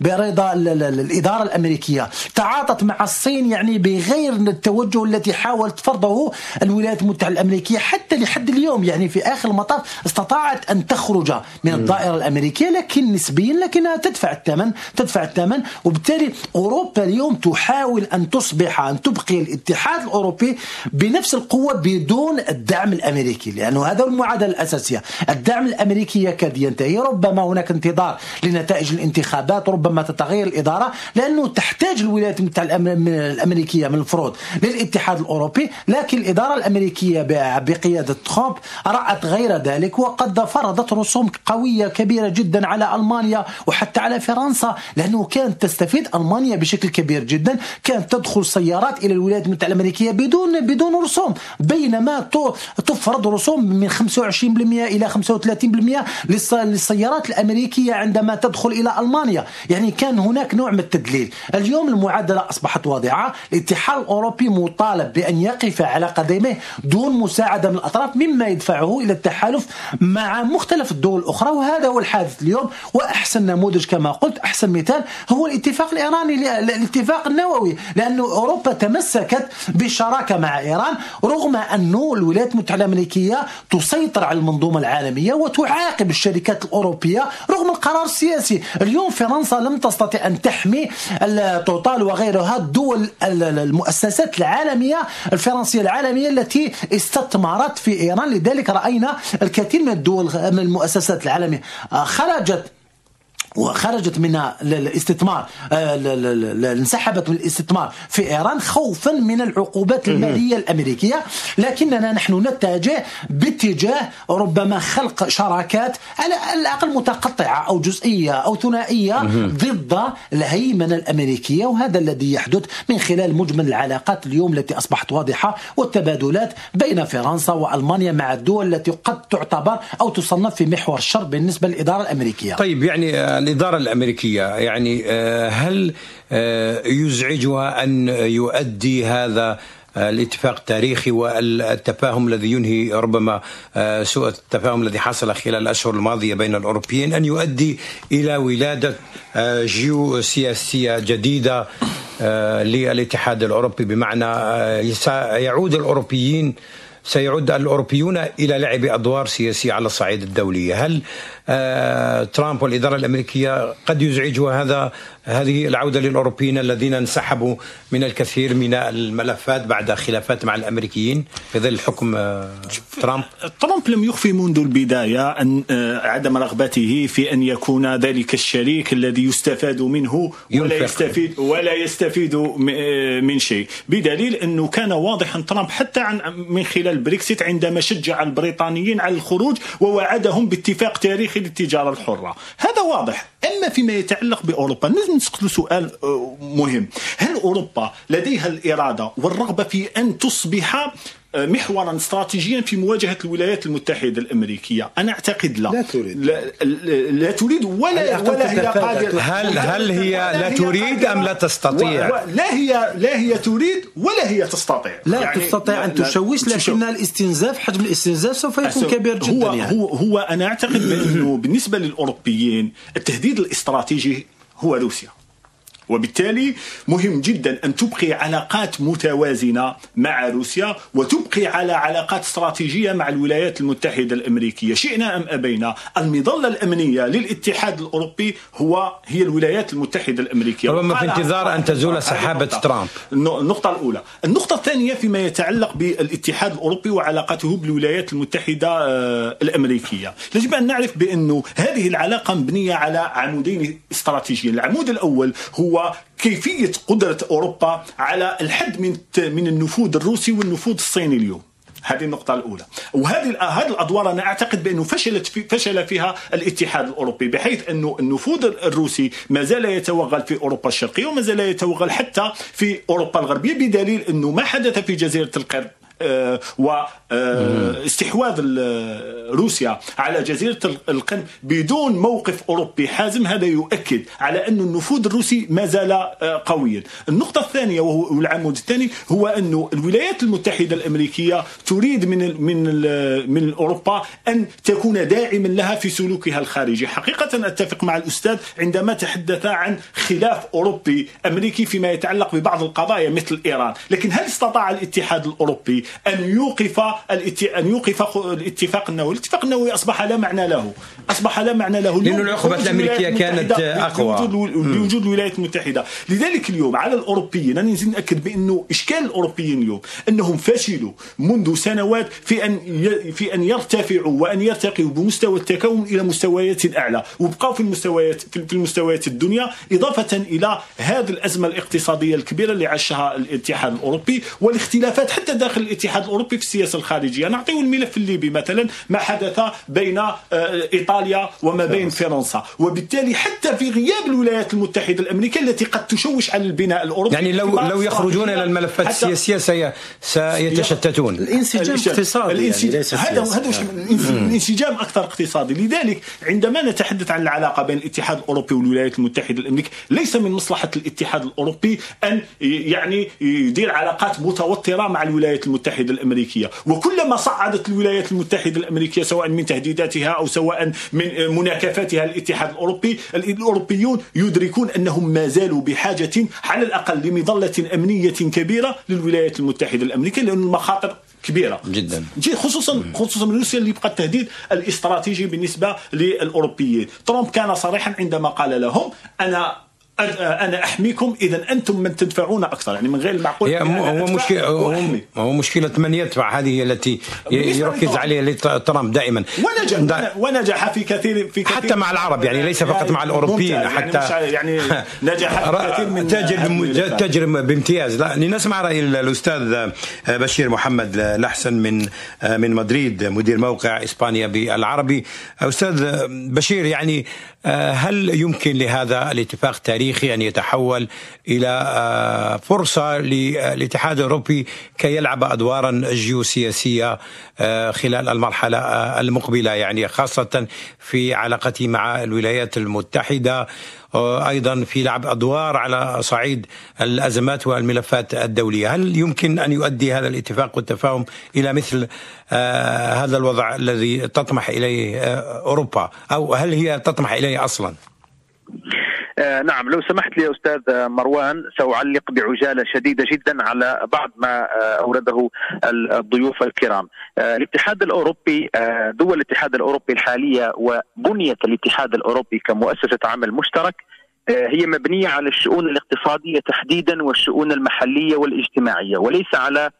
S4: برضا الإدارة الأمريكية. تعاطت مع الصين يعني بغير التوجه التي حاولت فرضه الولايات المتحدة الأمريكية حتى لحد اليوم. يعني في آخر المطاف استطاعت أن تخرج من الدائرة الأمريكية لكن نسبيا لكنها تدفع الثمن تدفع الثمن. وبالتالي أوروبا اليوم تحاول أن تصبح أن تبقي الاتحاد الأوروبي بنفس القوة بدون الدعم الأمريكي لأنه هذا المعادلة الأساسية. الدعم الامريكي يكاد ينتهي. ربما هناك انتظار لنتائج الانتخابات ربما تتغير الإدارة لأنه تحتاج الولايات المتحدة الأمريكية من الفروض للاتحاد الأوروبي. لكن الإدارة الأمريكية بقيادة ترامب رأت غير ذلك وقد فرضت رسوم قوية كبيرة جدا على ألمانيا وحتى على فرنسا لأنه كانت تستفيد ألمانيا بشكل كبير جدا. كانت تدخل سيارات إلى الولايات المتحدة الأمريكية بدون بدون رسوم. بينما تفرض رسوم من 25% إلى 35% للسيارات الأمريكية عندما تدخل إلى ألمانيا. يعني كان هناك نوع من التدليل. اليوم المعادلة أصبحت واضحة. الاتحاد الأوروبي مطالب بأن يقف على قدميه دون مساعدة من الأطراف مما يدفعه إلى التحالف مع مختلف الدول الأخرى. وهذا هو الحادث اليوم. وأحسن نموذج كما قلت أحسن مثال هو الاتفاق الإيراني الاتفاق النووي. لأنه أوروبا تمسكت بالشراكه مع إيران رغم انه الولايات المتحدة الأمريكية تسيطر على المنظومة العالمية وتعاقب الشركات الأوروبية رغم القرار السياسي. اليوم فرنسا لم تستطع أن تحمي توتال وغيرها الدول المؤسسات العالمية الفرنسية العالمية التي استثمرت في إيران. لذلك رأينا الكثير من الدول من المؤسسات العالمية. خرجت وخرجت من الاستثمار آه، انسحبت من الاستثمار في إيران خوفا من العقوبات المالية الأمريكية. لكننا نحن نتجه باتجاه ربما خلق شراكات على الأقل متقطعة أو جزئية أو ثنائية ضد الهيمنة الأمريكية. وهذا الذي يحدث من خلال مجمل العلاقات اليوم التي أصبحت واضحة والتبادلات بين فرنسا وألمانيا مع الدول التي قد تعتبر أو تصنف في محور الشر بالنسبة للإدارة الأمريكية.
S1: طيب يعني آه، الإدارة الأمريكية يعني آه، هل آه، يزعجها أن يؤدي هذا الاتفاق التاريخي والتفاهم الذي ينهي ربما آه، سوء التفاهم الذي حصل خلال الأشهر الماضية بين الأوروبيين أن يؤدي إلى ولادة جيو سياسيه جديدة للاتحاد الأوروبي؟ بمعنى يعود الأوروبيين سيعود الأوروبيون إلى لعب أدوار سياسية على الصعيد الدولي. هل آه ترامب والإدارة الأمريكية قد يزعجها هذا هذه العودة للأوروبيين الذين انسحبوا من الكثير من الملفات بعد خلافات مع الأمريكيين في ظل حكم آه ترامب؟
S2: ترامب لم يخفي منذ البداية أن آه عدم رغبته في أن يكون ذلك الشريك الذي يستفاد منه ولا يستفيد ولا يستفيد من شيء. بدليل أنه كان واضحا ترامب حتى عن من خلال البريكسيت عندما شجع البريطانيين على الخروج ووعدهم باتفاق تاريخي للتجارة الحرة. هذا واضح. أما فيما يتعلق بأوروبا لازم نسال سؤال آه، مهم. هل أوروبا لديها الإرادة والرغبة في أن تصبح محورا استراتيجيا في مواجهة الولايات المتحدة الأمريكية. أنا أعتقد لا.
S1: لا تريد.
S2: لا, لا تريد ولا ولا هي
S1: قادره هل هل هي لا تريد أم لا تستطيع؟
S2: لا هي لا هي تريد ولا هي تستطيع.
S4: لا يعني تستطيع أن تشوش لكن الاستنزاف حجم الاستنزاف سوف يكون كبير جدا
S2: هو
S4: يعني.
S2: هو هو أنا أعتقد بأنه بالنسبة للأوروبيين التهديد الاستراتيجي هو روسيا. وبالتالي مهم جدا أن تبقي علاقات متوازنة مع روسيا وتبقي على علاقات استراتيجية مع الولايات المتحدة الأمريكية. شئنا أم أبينا المظلة الأمنية للاتحاد الأوروبي هو هي الولايات المتحدة الأمريكية.
S1: ربما في انتظار أن تزول سحابة ترامب.
S2: النقطة الأولى. النقطة الثانية فيما يتعلق بالاتحاد الأوروبي وعلاقته بالولايات المتحدة آه، الأمريكية. يجب أن نعرف بأنه هذه العلاقة مبنية على عمودين استراتيجيين. العمود الأول هو هو كيفية قدرة أوروبا على الحد من من النفوذ الروسي والنفوذ الصيني اليوم. هذه النقطة الأولى. وهذه هذه الأدوار أنا أعتقد بأنه فشلت في فشل فيها الاتحاد الأوروبي بحيث أنه النفوذ الروسي ما زال يتوغل في أوروبا الشرقية وما زال يتوغل حتى في أوروبا الغربية بدليل أنه ما حدث في جزيرة القرم واستحواذ روسيا على جزيرة القرم بدون موقف أوروبي. حازم هذا يؤكد على أن النفوذ الروسي ما زال آه، قويا. النقطة الثانية وهو العمود الثاني هو أن الولايات المتحدة الأمريكية تريد من من من أوروبا أن تكون داعما لها في سلوكها الخارجي. حقيقة أتفق مع الأستاذ عندما تحدث عن خلاف أوروبي أمريكي فيما يتعلق ببعض القضايا مثل إيران. لكن هل استطاع الاتحاد الأوروبي أن يوقف يوقف الاتفاق النووي، الاتفاق النووي أصبح لا معنى له، أصبح لا معنى له
S1: لأن العقوبات الأمريكية كانت أقوى.
S2: بوجود الولايات المتحدة، لذلك اليوم على الأوروبيين أنا نزيد نأكد بأنه إشكال الأوروبيين اليوم أنهم فشلوا منذ سنوات في أن في أن يرتفعوا وأن يرتقوا بمستوى التكون إلى مستويات أعلى، وبقوا في المستويات في المستويات الدنيا إضافة إلى هذه الأزمة الاقتصادية الكبيرة اللي عاشها الاتحاد الأوروبي والاختلافات حتى داخل الاتحاد الأوروبي في السياسة الخارجية. نعطيه الملف الليبي مثلا ما حدث بين آه، إيطاليا وما بين فرنسا. وبالتالي حتى في غياب الولايات المتحدة الأمريكية التي قد تشوش على البناء الأوروبي
S1: يعني لو لو يخرجون إلى الملفات السياسية سيتشتتون.
S4: الانسجام اقتصادي يعني
S2: هذا هذا الانسجام أكثر اقتصادي. لذلك عندما نتحدث عن العلاقة بين الاتحاد الأوروبي والولايات المتحدة الأمريكية ليس من مصلحة الاتحاد الأوروبي أن يعني يدير علاقات متوترة مع الولايات المتحدة الأمريكية. وكلما صعدت الولايات المتحدة الأمريكية سواء من تهديداتها أو سواء من مناكفاتها الاتحاد الأوروبي. الأوروبيون يدركون أنهم ما زالوا بحاجة على الأقل لمظلة أمنية كبيرة للولايات المتحدة الأمريكية لأن المخاطر كبيرة.
S1: جدا.
S2: خصوصا خصوصا من روسيا اللي يبقى التهديد الاستراتيجي بالنسبة للأوروبيين. ترامب كان صريحا عندما قال لهم أنا أنا أحميكم اذا أنتم من تدفعون أكثر. يعني من غير المعقول
S1: هو مشكله هو مشكلة من يدفع هذه التي يركز عليها ترامب دائما.
S2: ونجح ونجح في كثير في كثير.
S1: حتى مع العرب يعني ليس فقط يعني مع الأوروبيين
S2: يعني
S1: حتى
S2: يعني, يعني نجح في كثير من
S1: تجرب تجرب بامتياز. لا لنسمع رأي الأستاذ بشير محمد الاحسن من من مدريد مدير موقع إسبانيا بالعربي. أستاذ بشير يعني هل يمكن لهذا الاتفاق التاريخي أن يتحول إلى آه، فرصة للاتحاد الأوروبي كي يلعب أدوارا جيوسياسية آه، خلال المرحلة آه، المقبلة يعني خاصة في علاقته مع الولايات المتحدة أيضا في لعب أدوار على صعيد الأزمات والملفات الدولية، هل يمكن أن يؤدي هذا الاتفاق والتفاهم إلى مثل آه هذا الوضع الذي تطمح إليه آه أوروبا أو هل هي تطمح إليه أصلا؟
S3: آه نعم لو سمحت لي أستاذ مروان سأعلق بعجالة شديدة جدا على بعض ما آه أورده الضيوف الكرام. آه الاتحاد الأوروبي دول الاتحاد الأوروبي الحالية وبنية الاتحاد الأوروبي كمؤسسة عمل مشترك هي مبنية على الشؤون الاقتصادية تحديدا والشؤون المحلية والاجتماعية وليس على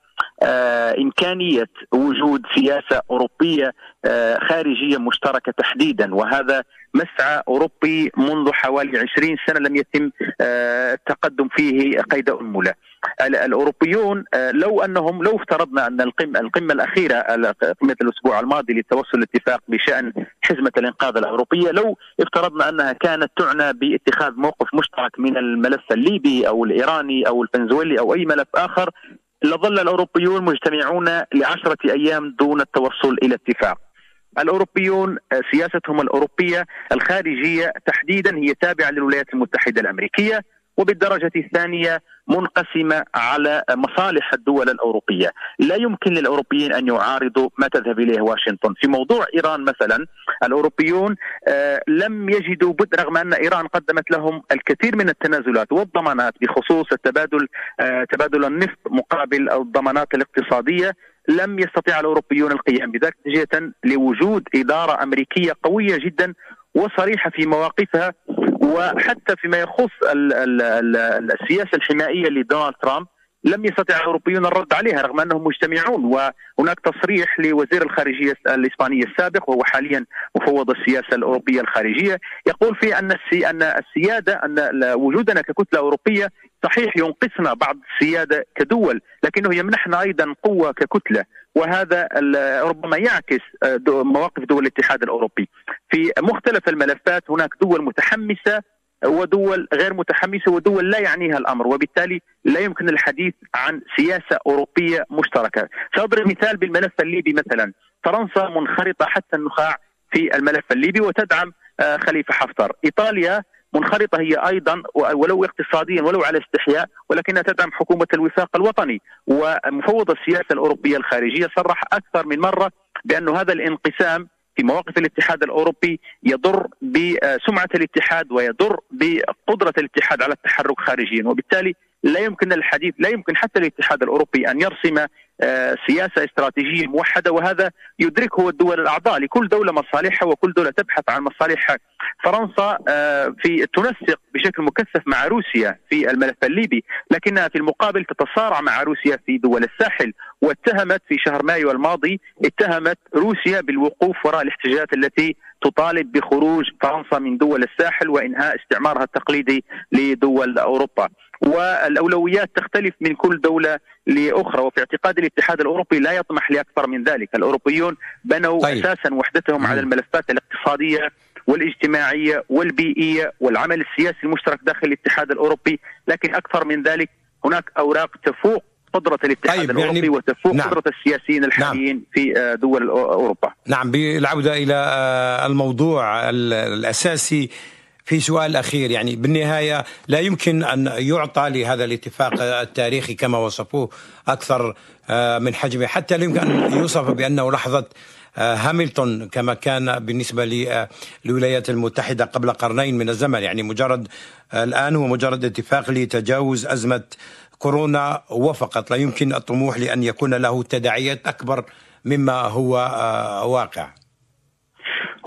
S3: إمكانية وجود سياسة أوروبية آه، خارجية مشتركة تحديدا. وهذا مسعى أوروبي منذ حوالي 20 سنة لم يتم آه، التقدم فيه قيد أنملة. الأوروبيون لو أنهم لو افترضنا أن القمة, القمة الأخيرة قمة الأسبوع الماضي لتوصل الاتفاق بشأن حزمة الإنقاذ الأوروبية لو افترضنا أنها كانت تعنى باتخاذ موقف مشترك من الملف الليبي أو الإيراني أو الفنزويلي أو أي ملف آخر لظل الأوروبيون مجتمعون لعشرة أيام دون التوصل إلى اتفاق. الأوروبيون آه، سياستهم الأوروبية الخارجية تحديدا هي تابعة للولايات المتحدة الأمريكية. وبالدرجة الثانية منقسمة على مصالح الدول الأوروبية. لا يمكن للأوروبيين أن يعارضوا ما تذهب إليه واشنطن. في موضوع إيران مثلا الأوروبيون آه، لم يجدوا بد رغم أن إيران قدمت لهم الكثير من التنازلات والضمانات بخصوص التبادل آه، تبادل النفط مقابل الضمانات الاقتصادية لم يستطيع الأوروبيون القيام بذلك نتيجة لوجود إدارة أمريكية قوية جدا وصريحة في مواقفها وحتى فيما يخص السياسة الحمائيه لدونالد ترامب لم يستطع الأوروبيون الرد عليها رغم أنهم مجتمعون وهناك تصريح لوزير الخارجية الاسباني السابق وهو حاليا مفوض السياسة الأوروبية الخارجية يقول في أن أن السيادة أن وجودنا ككتلة أوروبية صحيح ينقصنا بعض السيادة كدول لكنه يمنحنا أيضا قوة ككتلة. وهذا ربما يعكس آه، مواقف دول الاتحاد الأوروبي. في مختلف الملفات هناك دول متحمسة ودول غير متحمسة ودول لا يعنيها الأمر وبالتالي لا يمكن الحديث عن سياسة أوروبية مشتركة. سأضرب مثال بالملف الليبي مثلا. فرنسا منخرطة حتى النخاع في الملف الليبي وتدعم آه، خليفة حفتر. إيطاليا منخرطة هي أيضا ولو اقتصاديا ولو على استحياء ولكنها تدعم حكومة الوفاق الوطني. ومفوض السياسة الأوروبية الخارجية صرح أكثر من مرة بأن هذا الانقسام في مواقف الاتحاد الأوروبي يضر بسمعة الاتحاد ويضر بقدرة الاتحاد على التحرك خارجيا. وبالتالي لا يمكن الحديث لا يمكن حتى الاتحاد الأوروبي أن يرسم سياسة استراتيجية موحدة وهذا يدركه الدول الأعضاء. لكل دولة مصالحها وكل دولة تبحث عن مصالحها. فرنسا آه، في تنسق بشكل مكثف مع روسيا في الملف الليبي لكنها في المقابل تتصارع مع روسيا في دول الساحل واتهمت في شهر مايو الماضي اتهمت روسيا بالوقوف وراء الاحتجاجات التي تطالب بخروج فرنسا من دول الساحل وإنهاء استعمارها التقليدي لدول أوروبا. والأولويات تختلف من كل دولة لأخرى وفي اعتقاد الاتحاد الأوروبي لا يطمح لأكثر من ذلك، الأوروبيون بنوا طيب. أساسا وحدتهم على الملفات الاقتصادية والاجتماعية والبيئية والعمل السياسي المشترك داخل الاتحاد الأوروبي، لكن أكثر من ذلك هناك أوراق تفوق قدرة الاتحاد طيب الأوروبي يعني وتفوق نعم قدرة السياسيين الحاليين نعم في آه، دول أوروبا.
S1: نعم بالعودة إلى آه، الموضوع الأساسي في سؤال أخير يعني بالنهاية لا يمكن أن يعطى لهذا الاتفاق التاريخي كما وصفوه أكثر آه، من حجمه. حتى لا يمكن أن يوصف بأنه لحظة آه، هاملتون كما كان بالنسبة للولايات المتحدة قبل قرنين من الزمن. يعني مجرد الآن هو مجرد اتفاق لتجاوز أزمة كورونا وفقط. لا يمكن الطموح لأن يكون له تداعيات أكبر مما هو آه، واقع.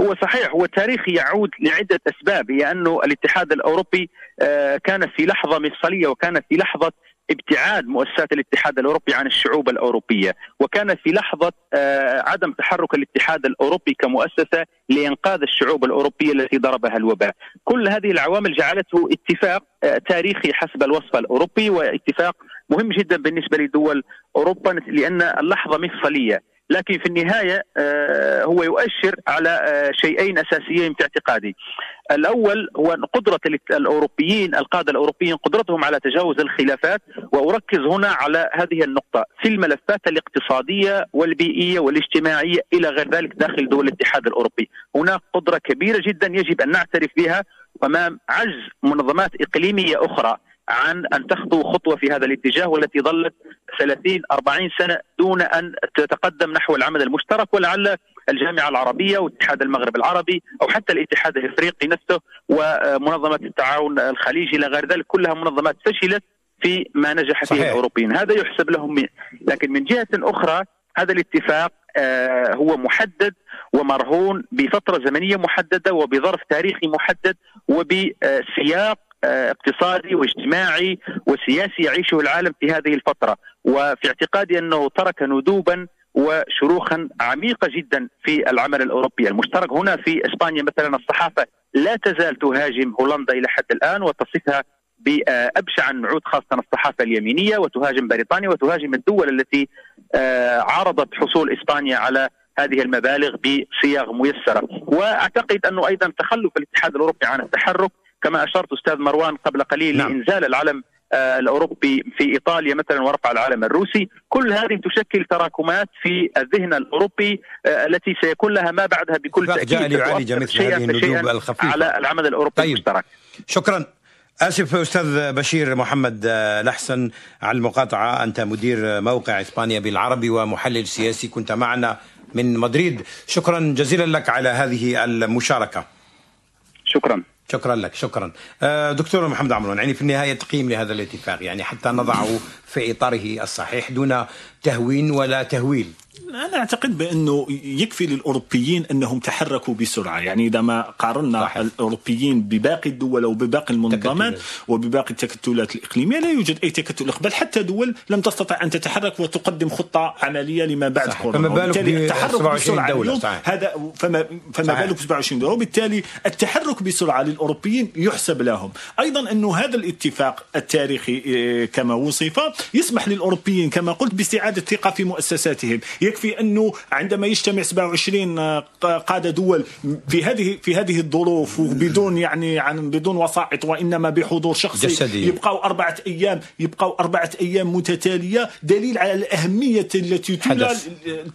S3: هو صحيح هو التاريخ يعود لعدة أسباب هي أنه الاتحاد الأوروبي آه، كان في لحظة مفصلية وكان في لحظة ابتعاد مؤسسات الاتحاد الأوروبي عن الشعوب الأوروبية، وكان في لحظة آه، عدم تحرك الاتحاد الأوروبي كمؤسسة لإنقاذ الشعوب الأوروبية التي ضربها الوباء. كل هذه العوامل جعلته اتفاق آه، تاريخي حسب الوصف الأوروبي واتفاق مهم جدا بالنسبة لدول أوروبا لأن اللحظة مفصلية. لكن في النهاية آه، هو يؤشر على آه، شيئين أساسيين في اعتقادي. الأول هو قدرة الأوروبيين القادة الأوروبيين قدرتهم على تجاوز الخلافات وأركز هنا على هذه النقطة في الملفات الاقتصادية والبيئية والاجتماعية إلى غير ذلك داخل دول الاتحاد الأوروبي. هناك قدرة كبيرة جدا يجب أن نعترف بها امام عجز منظمات إقليمية أخرى عن أن تخطو خطوة في هذا الاتجاه والتي ظلت 30 40 سنة دون أن تتقدم نحو العمل المشترك ولعل الجامعة العربية واتحاد المغرب العربي أو حتى الاتحاد الإفريقي نفسه ومنظمة التعاون الخليجي إلى غير ذلك كلها منظمات فشلت في ما نجح فيه الأوروبيين. هذا يحسب لهم لكن من جهة أخرى هذا الاتفاق آه، هو محدد ومرهون بفترة زمنية محددة وبظرف تاريخي محدد وبسياق اقتصادي واجتماعي وسياسي يعيشه العالم في هذه الفترة. وفي اعتقادي أنه ترك ندوبا وشروخا عميقة جدا في العمل الأوروبي المشترك. هنا في إسبانيا مثلا الصحافة لا تزال تهاجم هولندا إلى حد الآن وتصفها بأبشع النعوت خاصة الصحافة اليمينية وتهاجم بريطانيا وتهاجم الدول التي آه، عارضت حصول إسبانيا على هذه المبالغ بصيغ ميسرة. وأعتقد أنه أيضا تخلف الاتحاد الأوروبي عن التحرك كما أشرت أستاذ مروان قبل قليل نعم. لإنزال العلم آه، الأوروبي في إيطاليا مثلا ورفع العلم الروسي، كل هذه تشكل تراكمات في الذهن الأوروبي آه، التي سيكون لها ما بعدها بكل
S1: تأكيد يعالج مثل هذه الندوب الخفيفة.
S3: على العمل الأوروبي طيب. المشترك.
S1: شكرا. آسف أستاذ بشير محمد الاحسن على المقاطعة. أنت مدير موقع إسبانيا بالعربي ومحلل سياسي. كنت معنا من مدريد. شكرا جزيلا لك على هذه المشاركة.
S3: شكرا.
S1: شكرا لك شكرا. آه، دكتور محمد عمرون يعني في النهاية تقييم لهذا الاتفاق يعني حتى نضعه في إطاره الصحيح دون تهوين ولا تهويل.
S2: أنا أعتقد بأنه يكفي للأوروبيين أنهم تحركوا بسرعة. يعني إذا ما قارنا صحيح. الأوروبيين بباقي الدول أو بباقي المنظمات وبباقي التكتلات الإقليمية لا يوجد أي تكتل بل حتى دول لم تستطع أن تتحرك وتقدم خطة عملية لما بعد
S1: كورونا. فما بالك التحرك بسرعة دولة؟ صحيح.
S2: هذا فما فما بالك 27 دولة. وبالتالي التحرك بسرعة للأوروبيين يحسب لهم. أيضا انه هذا الاتفاق التاريخي آه، كما وصف يسمح للأوروبيين كما قلت باستعاده الثقة في مؤسساتهم. يكفي أنه عندما يجتمع 27 آه، قادة دول في هذه في هذه الظروف وبدون يعني عن بدون وسائط وإنما بحضور شخصي جسدي. يبقوا أربعة أيام يبقوا أربعة أيام متتالية دليل على الأهمية التي تولى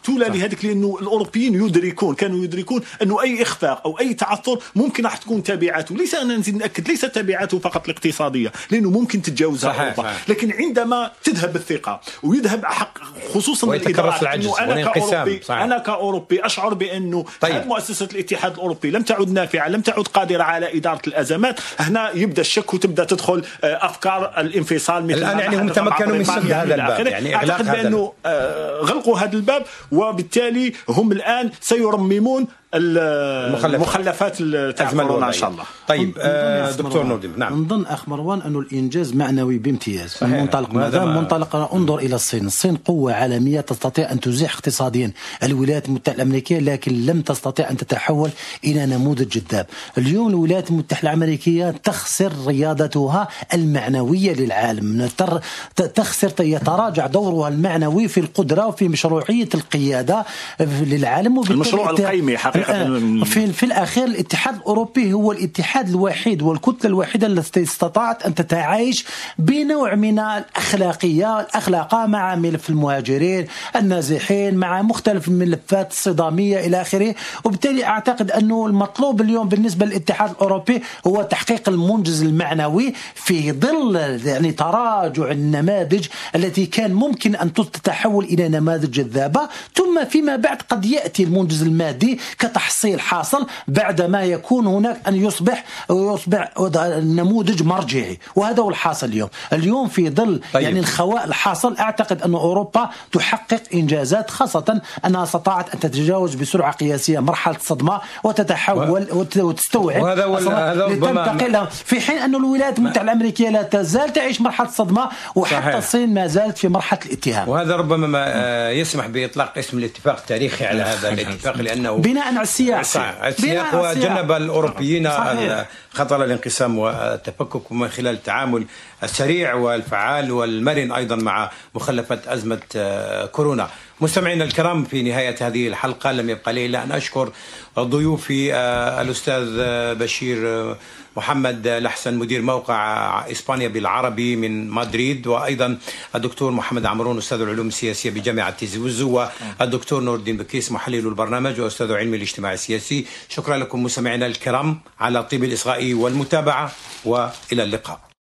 S2: تولى لهذيك لأنه الأوروبيين يدركون كانوا يدركون انه أي إخفاق أو أي تعثر ممكن راح تكون تبعاته ليس أنا نزيد نأكد ليس تبعاته فقط الاقتصادية لأنه ممكن تتجاوزها صحيح أوروبا. صحيح. لكن عندما تذهب الثقة ويذهب حق خصوصا
S1: الادراك إنه
S2: أنا كأوروبي صحيح. أنا كأوروبي أشعر بانه طيب. مؤسسة الاتحاد الأوروبي لم تعد نافعة لم تعد قادرة على إدارة الأزمات هنا يبدأ الشك وتبدأ تدخل آه، أفكار الانفصال مثل
S1: الآن يعني هم تمكنوا من سد هذا الباب يعني
S2: أعتقد بأنه آه، غلقوا هذا الباب وبالتالي هم الآن سيرممون المخلفات تاع كورونا إن شاء الله.
S1: طيب آه دكتور نور
S4: نعم. نظن اخ مروان انه الإنجاز معنوي بامتياز. من منطلق ماذا؟ منطلق انظر إلى الصين. الصين قوة عالمية تستطيع أن تزيح اقتصاديا. الولايات المتحدة الأمريكية لكن لم تستطيع أن تتحول إلى نموذج جذاب اليوم الولايات المتحدة الأمريكية تخسر ريادتها المعنوية للعالم. تخسر يتراجع دورها المعنوي في القدرة وفي مشروعية القيادة للعالم.
S2: المشروع القيمي حقيقة.
S4: آه، في في الأخير الاتحاد الأوروبي هو الاتحاد الوحيد والكتلة الوحيدة التي استطاعت أن تتعايش بنوع من الأخلاقية الأخلاق مع ملف المهاجرين النازحين مع مختلف الملفات الصدامية إلى آخره. وبالتالي أعتقد انه المطلوب اليوم بالنسبة للاتحاد الأوروبي هو تحقيق المنجز المعنوي في ظل يعني تراجع النماذج التي كان ممكن أن تتحول إلى نماذج جذابه ثم فيما بعد قد يأتي المنجز المادي كتحصيل حاصل بعدما يكون هناك أن يصبح يصبح نموذج مرجعي. وهذا هو الحاصل اليوم. اليوم في ظل طيب. يعني الخواء الحاصل أعتقد أن أوروبا تحقق إنجازات خاصة أنها استطاعت أن تتجاوز بسرعة قياسية مرحلة الصدمة وتتحول و... وتستوعب
S1: وهذا هذا
S4: لتنتقل في حين أن الولايات المتحدة الأمريكية لا تزال تعيش مرحلة الصدمة وحتى صحيح. الصين ما زالت في مرحلة الاتهام.
S1: وهذا ربما ما آه، يسمح بإطلاق اسم الاتفاق التاريخي على هذا الاتفاق لأنه
S4: بناء على السياق.
S1: السياق. وجنب الأوروبيين خطر الانقسام والتفكك من خلال التعامل السريع والفعال والمرن أيضا مع مخلفة أزمة آه، كورونا. مستمعينا الكرام في نهاية هذه الحلقة لم يبقى لي إلا أن أشكر ضيوفي آه، الأستاذ آه، بشير محمد لحسن مدير موقع إسبانيا بالعربي من مدريد وأيضا الدكتور محمد عمرون أستاذ العلوم السياسية بجامعة تيزي وزو والدكتور نور الدين بكيس محلل البرنامج وأستاذ علم الاجتماع السياسي. شكرا لكم مستمعينا الكرام على طيب الإصغاء والمتابعة وإلى اللقاء.